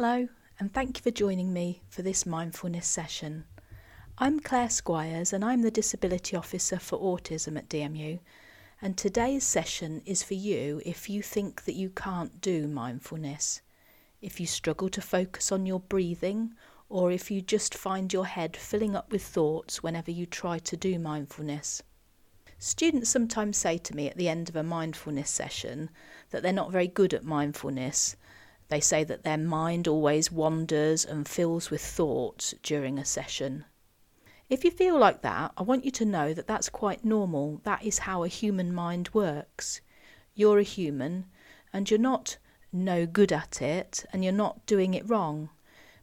Hello, and thank you for joining me for this mindfulness session. I'm Claire Squires, and I'm the Disability Officer for Autism at DMU. And today's session is for you if you think that you can't do mindfulness, if you struggle to focus on your breathing, or if you just find your head filling up with thoughts whenever you try to do mindfulness. Students sometimes say to me at the end of a mindfulness session that they're not very good at mindfulness. They say that their mind always wanders and fills with thoughts during a session. If you feel like that, I want you to know that that's quite normal. That is how a human mind works. You're a human and you're not no good at it and you're not doing it wrong.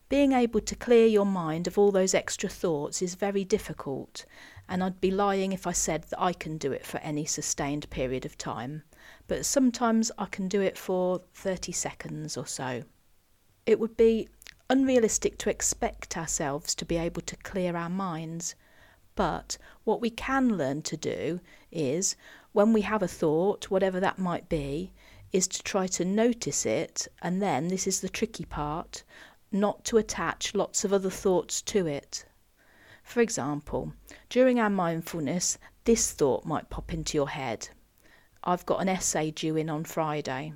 Being able to clear your mind of all those extra thoughts is very difficult, and I'd be lying if I said that I can do it for any sustained period of time. But sometimes I can do it for 30 seconds or so. It would be unrealistic to expect ourselves to be able to clear our minds. But what we can learn to do is, when we have a thought, whatever that might be, is to try to notice it, and then, this is the tricky part, not to attach lots of other thoughts to it. For example, during our mindfulness, this thought might pop into your head I've got an essay due in on Friday.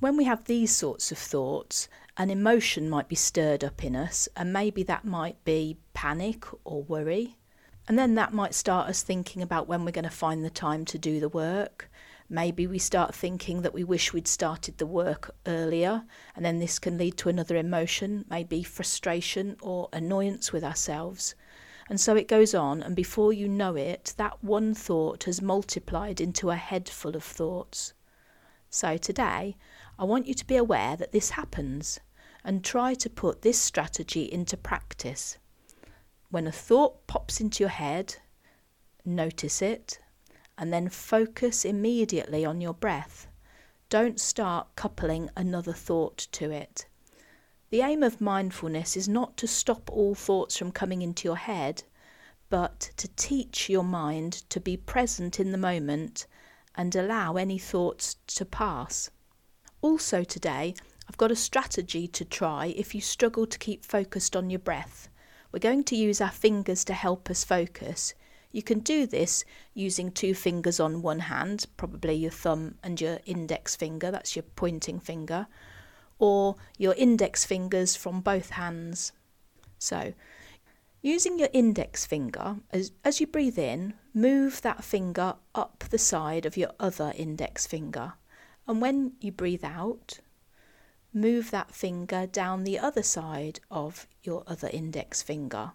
When we have these sorts of thoughts, an emotion might be stirred up in us, and maybe that might be panic or worry. And then that might start us thinking about when we're going to find the time to do the work. Maybe we start thinking that we wish we'd started the work earlier, and then this can lead to another emotion, maybe frustration or annoyance with ourselves. And so it goes on, and before you know it, that one thought has multiplied into a head full of thoughts. So today, I want you to be aware that this happens and try to put this strategy into practice. When a thought pops into your head, notice it and then focus immediately on your breath. Don't start coupling another thought to it. The aim of mindfulness is not to stop all thoughts from coming into your head, but to teach your mind to be present in the moment and allow any thoughts to pass. Also, today, I've got a strategy to try if you struggle to keep focused on your breath. We're going to use our fingers to help us focus. You can do this using two fingers on one hand, probably your thumb and your index finger, that's your pointing finger, or your index fingers from both hands. So, using your index finger, as, as you breathe in, move that finger up the side of your other index finger. And when you breathe out, move that finger down the other side of your other index finger.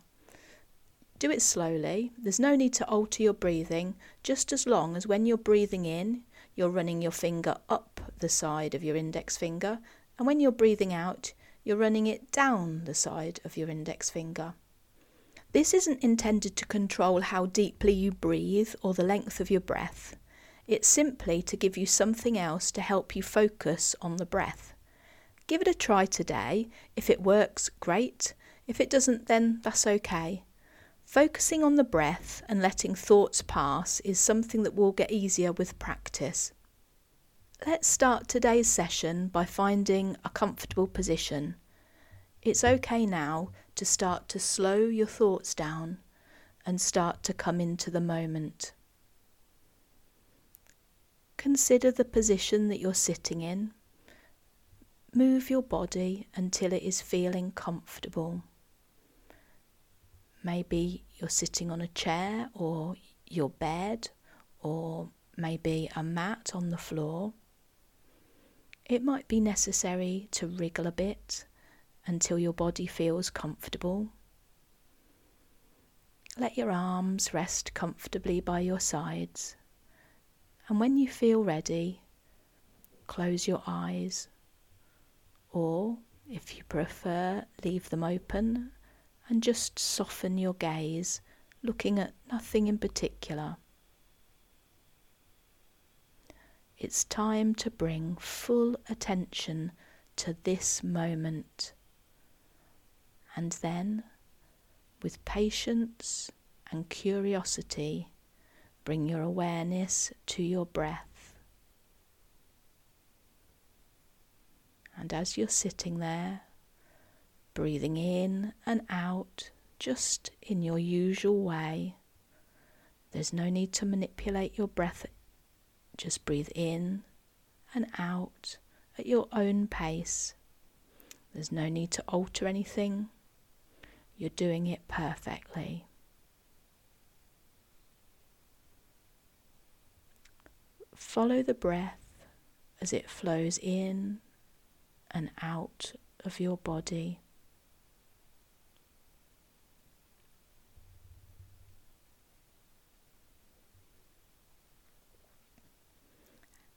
Do it slowly. There's no need to alter your breathing, just as long as when you're breathing in, you're running your finger up the side of your index finger, and when you're breathing out, you're running it down the side of your index finger. This isn't intended to control how deeply you breathe or the length of your breath. It's simply to give you something else to help you focus on the breath. Give it a try today. If it works, great. If it doesn't, then that's okay. Focusing on the breath and letting thoughts pass is something that will get easier with practice. Let's start today's session by finding a comfortable position. It's okay now to start to slow your thoughts down and start to come into the moment. Consider the position that you're sitting in. Move your body until it is feeling comfortable. Maybe you're sitting on a chair or your bed or maybe a mat on the floor. It might be necessary to wriggle a bit until your body feels comfortable. Let your arms rest comfortably by your sides, and when you feel ready, close your eyes, or if you prefer, leave them open and just soften your gaze, looking at nothing in particular. It's time to bring full attention to this moment. And then, with patience and curiosity, bring your awareness to your breath. And as you're sitting there, breathing in and out just in your usual way. There's no need to manipulate your breath. Just breathe in and out at your own pace. There's no need to alter anything. You're doing it perfectly. Follow the breath as it flows in and out of your body.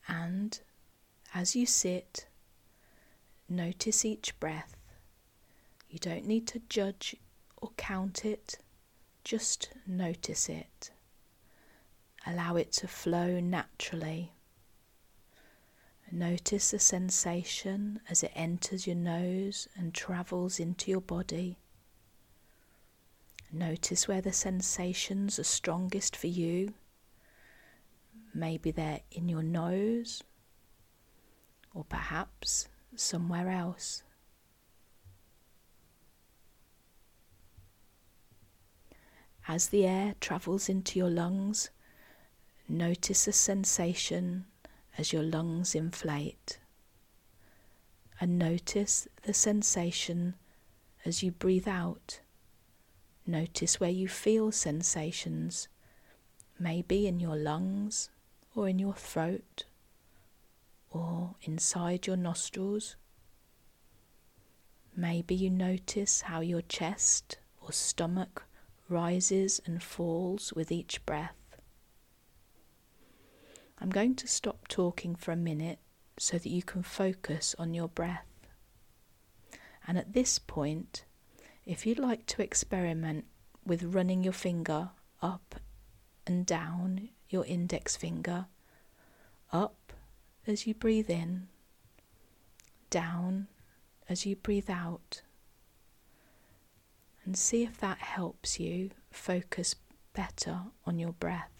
And as you sit, notice each breath. You don't need to judge or count it, just notice it. Allow it to flow naturally. Notice the sensation as it enters your nose and travels into your body. Notice where the sensations are strongest for you. Maybe they're in your nose, or perhaps somewhere else. As the air travels into your lungs, notice the sensation as your lungs inflate. And notice the sensation as you breathe out. Notice where you feel sensations, maybe in your lungs or in your throat or inside your nostrils. Maybe you notice how your chest or stomach rises and falls with each breath. I'm going to stop talking for a minute so that you can focus on your breath. And at this point, if you'd like to experiment with running your finger up and down your index finger, up as you breathe in, down as you breathe out, and see if that helps you focus better on your breath.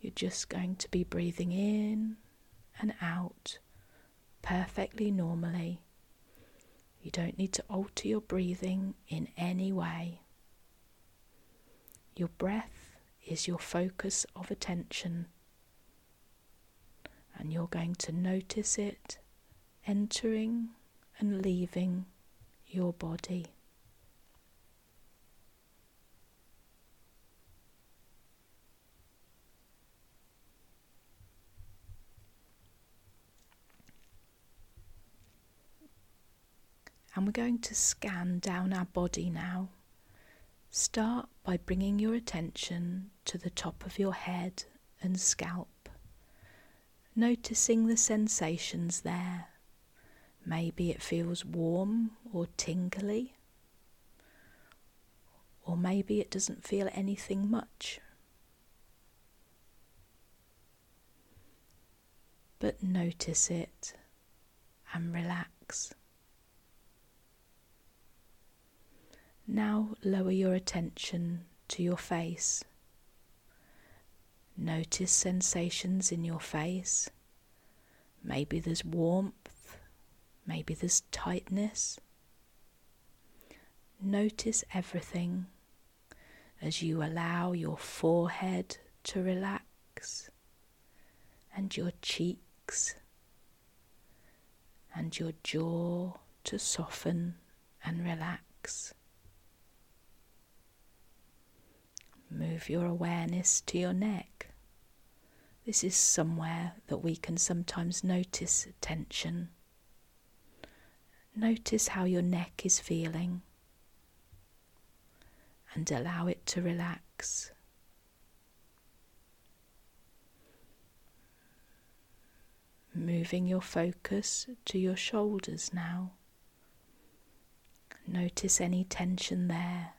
You're just going to be breathing in and out perfectly normally. You don't need to alter your breathing in any way. Your breath is your focus of attention, and you're going to notice it entering and leaving your body. And we're going to scan down our body now. Start by bringing your attention to the top of your head and scalp, noticing the sensations there. Maybe it feels warm or tingly, or maybe it doesn't feel anything much. But notice it and relax. Now lower your attention to your face. Notice sensations in your face. Maybe there's warmth, maybe there's tightness. Notice everything as you allow your forehead to relax and your cheeks and your jaw to soften and relax. Move your awareness to your neck. This is somewhere that we can sometimes notice tension. Notice how your neck is feeling and allow it to relax. Moving your focus to your shoulders now. Notice any tension there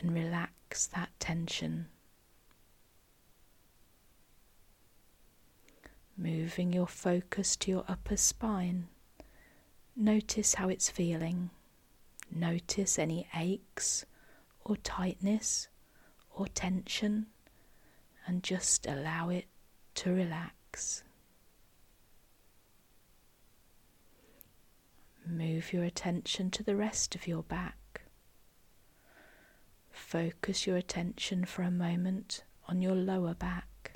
and relax that tension. Moving your focus to your upper spine. Notice how it's feeling. Notice any aches or tightness or tension and just allow it to relax. Move your attention to the rest of your back. Focus your attention for a moment on your lower back,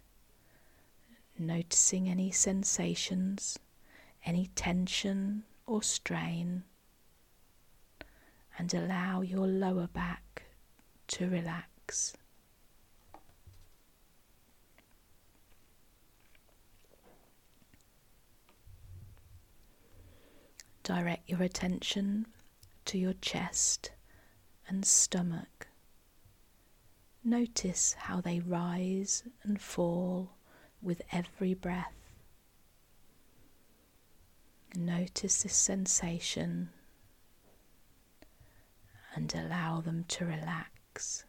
noticing any sensations, any tension or strain, and allow your lower back to relax. Direct your attention to your chest and stomach. Notice how they rise and fall with every breath. Notice this sensation and allow them to relax.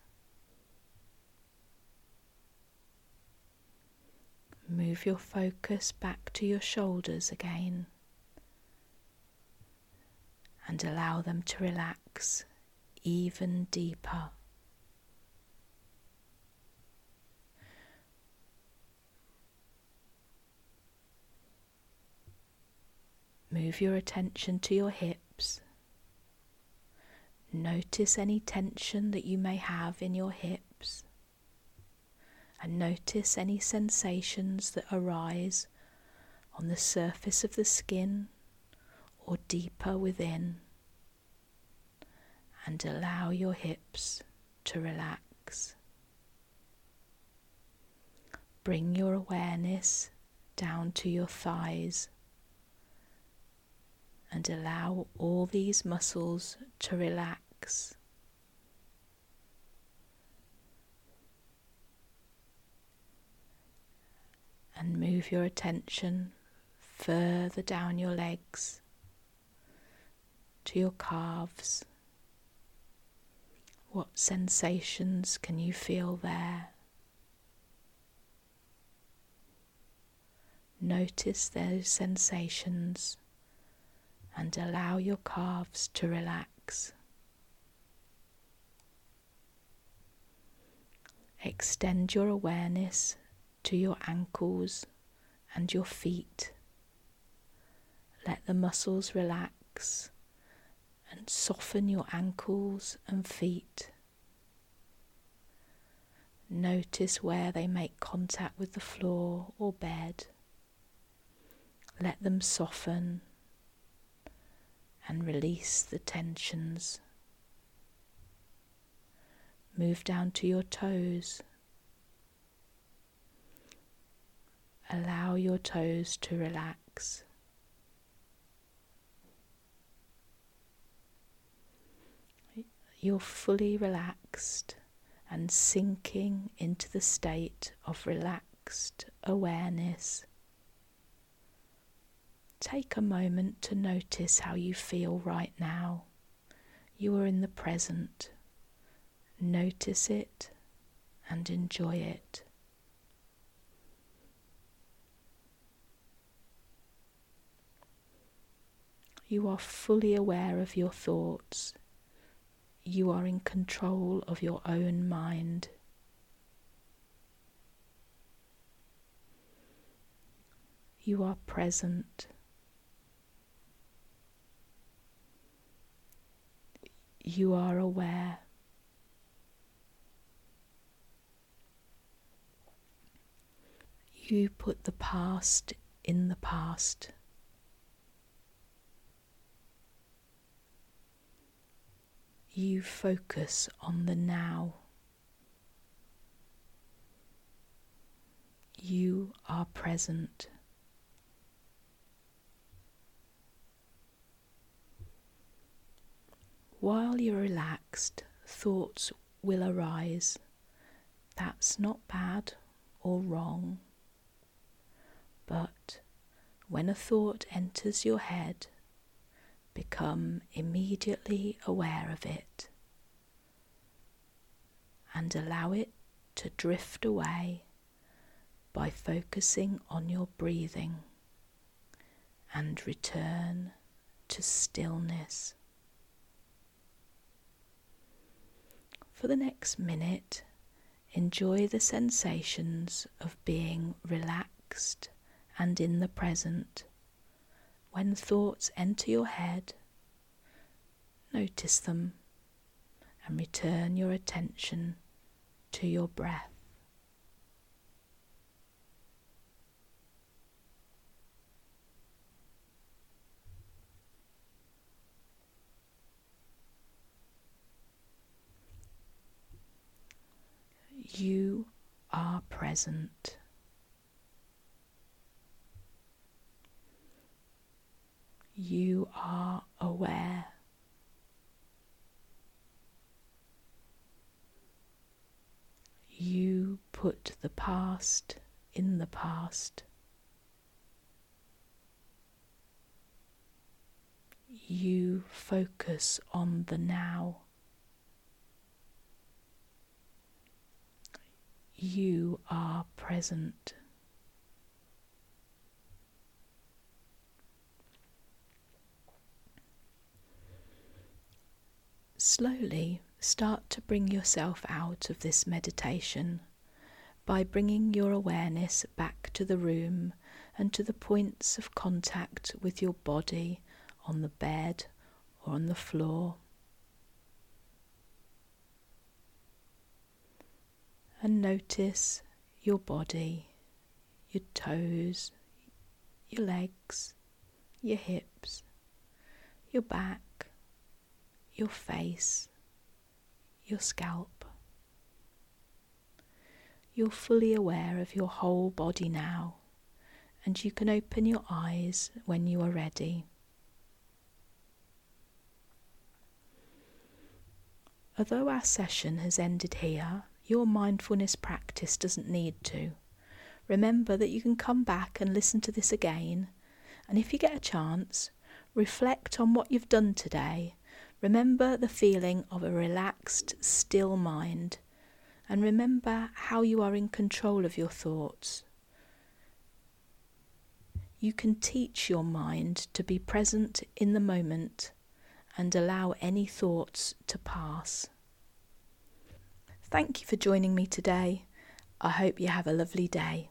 Move your focus back to your shoulders again and allow them to relax even deeper. Move your attention to your hips. Notice any tension that you may have in your hips. And notice any sensations that arise on the surface of the skin or deeper within, and allow your hips to relax. Bring your awareness down to your thighs and allow all these muscles to relax. And move your attention further down your legs to your calves. What sensations can you feel there? Notice those sensations and allow your calves to relax. Extend your awareness to your ankles and your feet. Let the muscles relax and soften your ankles and feet. Notice where they make contact with the floor or bed. Let them soften and release the tensions. Move down to your toes. Allow your toes to relax. You're fully relaxed and sinking into the state of relaxed awareness. Take a moment to notice how you feel right now. You are in the present. Notice it and enjoy it. You are fully aware of your thoughts. You are in control of your own mind. You are present. You are aware. You put the past in the past. You focus on the now. You are present. While you're relaxed, thoughts will arise. That's not bad or wrong. But when a thought enters your head, become immediately aware of it and allow it to drift away by focusing on your breathing and return to stillness. For the next minute, Enjoy the sensations of being relaxed and in the present. When thoughts enter your head, notice them and return your attention to your breath. You are present. You are aware. You put the past in the past. You focus on the now. You are present. Slowly start to bring yourself out of this meditation by bringing your awareness back to the room and to the points of contact with your body on the bed or on the floor. And notice your body, your toes, your legs, your hips, your back your face, your scalp. You're fully aware of your whole body now, and you can open your eyes when you are ready. Although our session has ended here, your mindfulness practice doesn't need to. Remember that you can come back and listen to this again, and if you get a chance, reflect on what you've done today Remember the feeling of a relaxed, still mind, and remember how you are in control of your thoughts. You can teach your mind to be present in the moment and allow any thoughts to pass. Thank you for joining me today. I hope you have a lovely day.